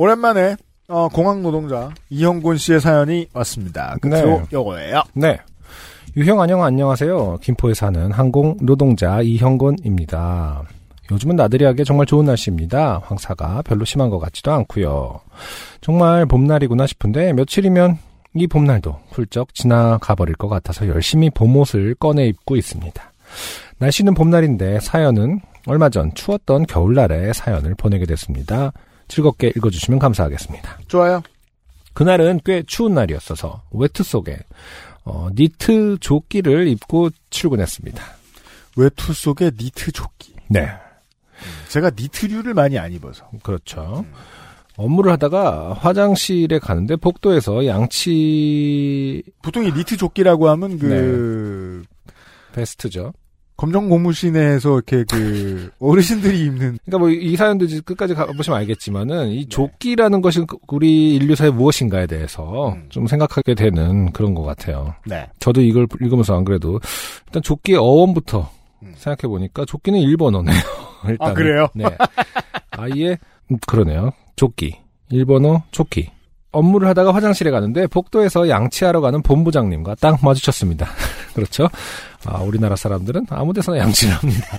오랜만에 어, 공항 노동자 이형곤 씨의 사연이 왔습니다. 끝으로 네. 요거예요. 네. 유형 안녕 안녕하세요. 김포에 사는 항공 노동자 이형곤입니다. 요즘은 나들이하기 정말 좋은 날씨입니다. 황사가 별로 심한 것 같지도 않고요. 정말 봄날이구나 싶은데 며칠이면 이 봄날도 훌쩍 지나가 버릴 것 같아서 열심히 봄옷을 꺼내 입고 있습니다. 날씨는 봄날인데 사연은 얼마 전 추웠던 겨울날에 사연을 보내게 됐습니다. 즐겁게 읽어주시면 감사하겠습니다. 좋아요. 그날은 꽤 추운 날이었어서 외투 속에 어, 니트 조끼를 입고 출근했습니다. 외투 속에 니트 조끼. 네, 제가 니트류를 많이 안 입어서. 그렇죠. 업무를 하다가 화장실에 가는데 복도에서 양치 보통 이 니트 조끼라고 하면 그 베스트죠. 검정 고무신 에서 이렇게 그 어르신들이 입는 그러니까 뭐 이 사연도 이제 끝까지 가보시면 알겠지만은 이 조끼라는 것이 우리 인류사의 무엇인가에 대해서 음. 좀 생각하게 되는 그런 것 같아요. 네. 저도 이걸 읽으면서 안 그래도 일단 조끼의 어원부터 음. 생각해 보니까 조끼는 일본어네요. 일단 아, 그래요? 네. 아예 음, 그러네요. 조끼 일본어 조끼. 업무를 하다가 화장실에 가는데 복도에서 양치하러 가는 본부장님과 딱 마주쳤습니다. 그렇죠? 아, 우리나라 사람들은 아무 데서나 양치를 합니다.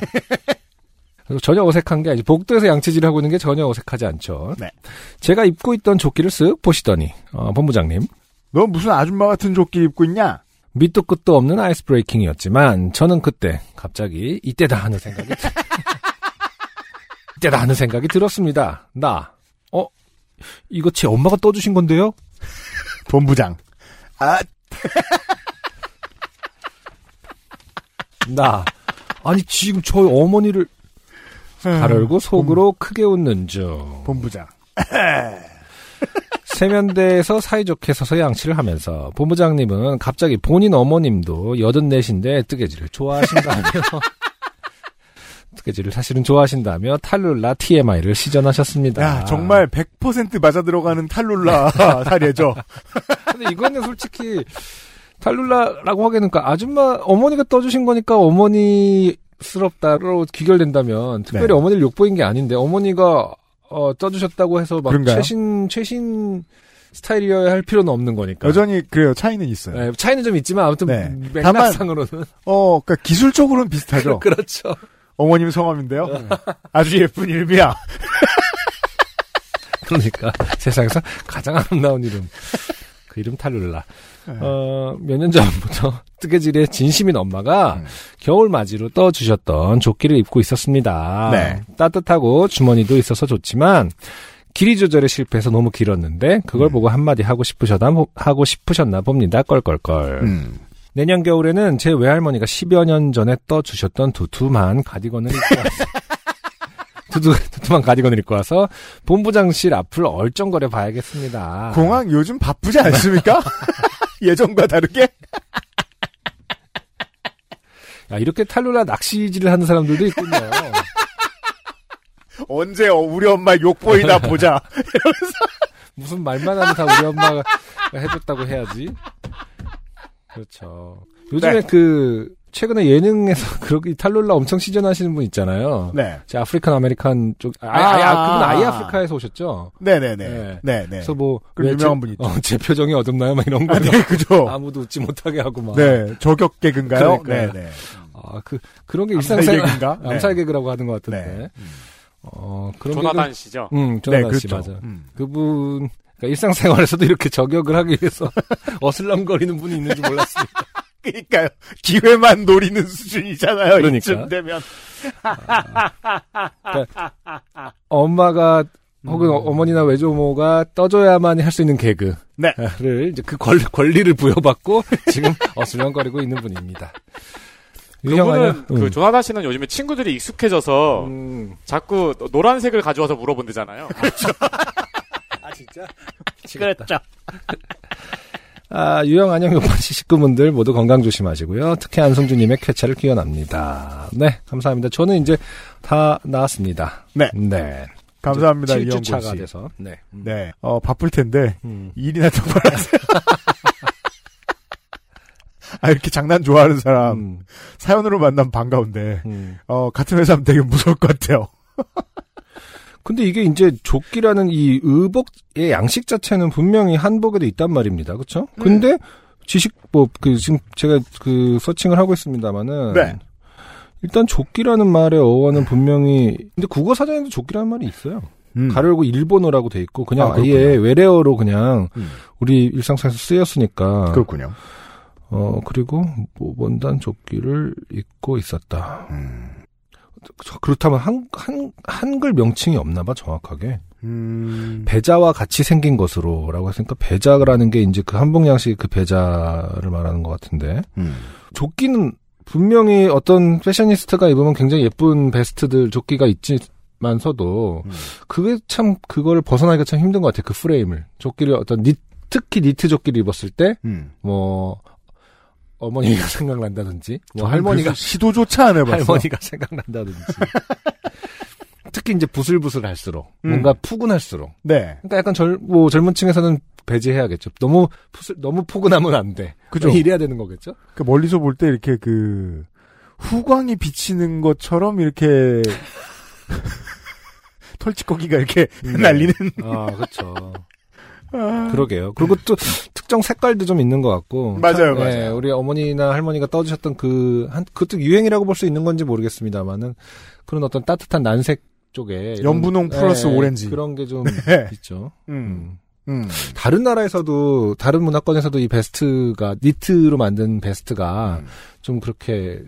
전혀 어색한 게 아니지 복도에서 양치질을 하고 있는 게 전혀 어색하지 않죠. 네. 제가 입고 있던 조끼를 쓱 보시더니 어, 본부장님 너 무슨 아줌마 같은 조끼 입고 있냐? 밑도 끝도 없는 아이스 브레이킹이었지만 저는 그때 갑자기 이때다 하는 생각이 들- 이때다 하는 생각이 들었습니다. 나 어? 이거 제 엄마가 떠주신 건데요? 본부장. 아, 나 아니 지금 저희 어머니를 가르고 속으로 크게 웃는 중 본부장. 세면대에서 사이좋게 서서 양치를 하면서 본부장님은 갑자기 본인 어머님도 여든 넷인데 뜨개질을 좋아하신다며 뜨개질을 사실은 좋아하신다며 탈룰라 TMI를 시전하셨습니다. 야, 정말 100% 맞아 들어가는 탈룰라 사례죠. 근데 이거는 솔직히 탈룰라라고 하기에는 그 아줌마 어머니가 떠주신 거니까 어머니스럽다로 귀결된다면 특별히 네. 어머니를 욕보인 게 아닌데 어머니가 어, 떠주셨다고 해서 막 그런가요? 최신 최신 스타일이어야 할 필요는 없는 거니까. 여전히 그래요. 차이는 있어요. 네, 차이는 좀 있지만 아무튼 네. 맥락상으로는 어, 그러니까 기술적으로는 비슷하죠. 그렇죠. 어머님 성함인데요. 아주 예쁜 이름이야. 그러니까 세상에서 가장 아름다운 이름. 그 이름 탈룰라. 네. 어, 몇 년 전부터 뜨개질의 진심인 엄마가 음. 겨울 맞이로 떠주셨던 조끼를 입고 있었습니다. 네. 따뜻하고 주머니도 있어서 좋지만 길이 조절에 실패해서 너무 길었는데 그걸 음. 보고 한마디 하고 싶으셨나 하고 싶으셨나 봅니다. 껄껄껄. 음. 내년 겨울에는 제 외할머니가 10여 년 전에 떠주셨던 두툼한 가디건을 입고 왔어요. 두두, 두툼한 가디건을 입고 와서 본부장실 앞을 얼쩡거려 봐야겠습니다. 공항 요즘 바쁘지 않습니까? 예전과 다르게? 야, 이렇게 탈룰라 낚시질을 하는 사람들도 있군요. 언제 어, 우리 엄마 욕 보이나 보자. 무슨 말만 하면 다 우리 엄마가 해줬다고 해야지. 그렇죠. 요즘에 네. 그, 최근에 예능에서 그렇게 탈룰라 엄청 시전하시는 분 있잖아요. 네. 제 African American 쪽, 아, 아, 아, 아, 그분 아. 아예 아프리카에서 오셨죠? 네네네. 네. 네네. 그래서 뭐, 왜 유명한 제- 분 있죠. 어, 제 표정이 어둡나요? 막 이런 거. 아, 네, 그죠. 아무도 웃지 못하게 하고 막. 네. 저격 개그인가요? 그러니까요. 네네. 아, 그, 그런 게 암살 일상생활. 개그인가? 네. 암살 개그라고 하는 것 같은데. 네. 어, 그런 조나단 씨죠. 개그- 응, 네, 조나단 씨 그렇죠. 맞아. 음. 그분, 그러니까 일상생활에서도 이렇게 저격을 하기 위해서 어슬렁거리는 분이 있는지 몰랐습니다. 그러니까요. 기회만 노리는 수준이잖아요. 그러니까. 이쯤 되면. 엄마가 혹은 음. 어- 어머니나 외조모가 떠줘야만 할 수 있는 개그를 네. 이제 그 권, 권리를 부여받고 지금 어슬렁거리고 있는 분입니다. 그분은? 그 조나단 씨는 요즘에 친구들이 익숙해져서 음. 자꾸 노란색을 가져와서 물어본대잖아요. 아 진짜? 그랬죠. 아, 유형 안녕 요파시 식구분들 모두 건강 조심하시고요. 특히 안성주님의 쾌차를 기원합니다. 네, 감사합니다. 저는 이제 다 나왔습니다. 네. 네. 감사합니다, 이영곤 7주차가 씨. 돼서. 네. 음. 네. 어, 바쁠 텐데, 음. 일이나 똑바로 하세요. 아, 이렇게 장난 좋아하는 사람, 음. 사연으로 만나면 반가운데, 음. 어, 같은 회사면 되게 무서울 것 같아요. 근데 이게 이제 조끼라는 이 의복의 양식 자체는 분명히 한복에도 있단 말입니다. 그렇죠? 근데 지식 뭐그 지금 제가 그 서칭을 하고 있습니다만은 네. 일단 조끼라는 말의 어원은 분명히 근데 국어 사전에도 조끼라는 말이 있어요. 음. 가려고 일본어라고 돼 있고 그냥 아, 아, 예. 외래어로 그냥 음. 우리 일상생활에서 쓰였으니까 그렇군요. 어 그리고 뭐 원단 조끼를 입고 있었다. 음. 그렇다면 한, 한, 한글 명칭이 없나 봐, 정확하게. 음. 배자와 같이 생긴 것으로라고 했으니까 배자라는 게 이제 그 한복 양식 그 배자를 말하는 것 같은데 음. 조끼는 분명히 어떤 패셔니스트가 입으면 굉장히 예쁜 베스트들 조끼가 있지만서도 음. 그게 참 그걸 벗어나기가 참 힘든 것 같아요 그 프레임을 조끼를 어떤 니, 특히 니트 조끼를 입었을 때 음. 뭐 어머니가 생각난다든지 뭐 할머니가 시도조차 안 해봤어. 할머니가 생각난다든지 특히 이제 부슬부슬할수록 음. 뭔가 푸근할수록 네. 그러니까 약간 젊, 뭐 젊은 층에서는 배제해야겠죠. 너무 푸슬, 너무 포근하면 안 돼. 그죠. 이래야 되는 거겠죠? 그 멀리서 볼 때 이렇게 그 후광이 비치는 것처럼 이렇게 털찌꺼기가 이렇게 날리는 아, 그렇죠. 그러게요. 그리고 또 특정 색깔도 좀 있는 것 같고. 맞아요, 참, 예, 맞아요. 우리 어머니나 할머니가 떠주셨던 그, 한, 그것도 유행이라고 볼 수 있는 건지 모르겠습니다만은 그런 어떤 따뜻한 난색 쪽에. 이런- 연분홍 플러스 예, 오렌지. 그런 게좀 네. 있죠. 음. 음. 음. 다른 나라에서도, 다른 문화권에서도 이 베스트가, 니트로 만든 베스트가 음. 좀 그렇게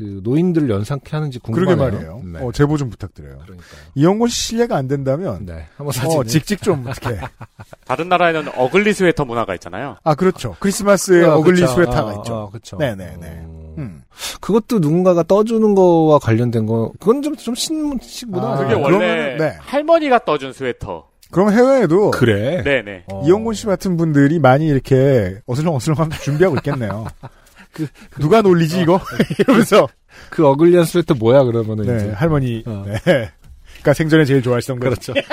그 노인들 연상케 하는지 그러게 궁금하네요. 말이에요. 네. 어, 제보 좀 부탁드려요. 그러니까요. 이영곤 씨 실례가 안 된다면 네. 한번 사진. 어, 직찍 좀 어떻게. 다른 나라에는 ugly 스웨터 문화가 있잖아요. 아, 그렇죠. 크리스마스에 ugly 스웨터가 있죠. 그렇죠. 네네네. 음. 음. 그것도 누군가가 떠주는 거와 관련된 거, 그건 좀, 좀 신문식 문화. 아, 그게? 원래 그러면은, 네. 할머니가 떠준 스웨터. 그럼 해외에도 그래. 네네. 어. 이영곤 씨 같은 분들이 많이 이렇게 어슬렁어슬렁 준비하고 있겠네요. 그- 누가 놀리지 이거? 이러면서 그 ugly한 스웨터 뭐야, 그러면은 네, 이제. 할머니 어. 네. 그러니까 생전에 제일 좋아하시던 거 그렇죠.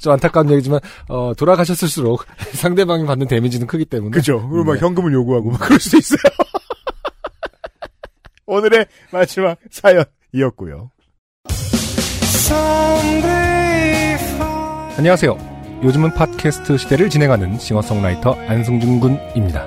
좀 안타까운 얘기지만, 어, 돌아가셨을수록 상대방이 받는 데미지는 크기 때문에. 그죠. 그리고 막 네. 현금을 요구하고 막 그럴 수도 있어요. 오늘의 마지막 사연이었고요. 안녕하세요. 요즘은 팟캐스트 시대를 진행하는 싱어송라이터 안승준 군입니다.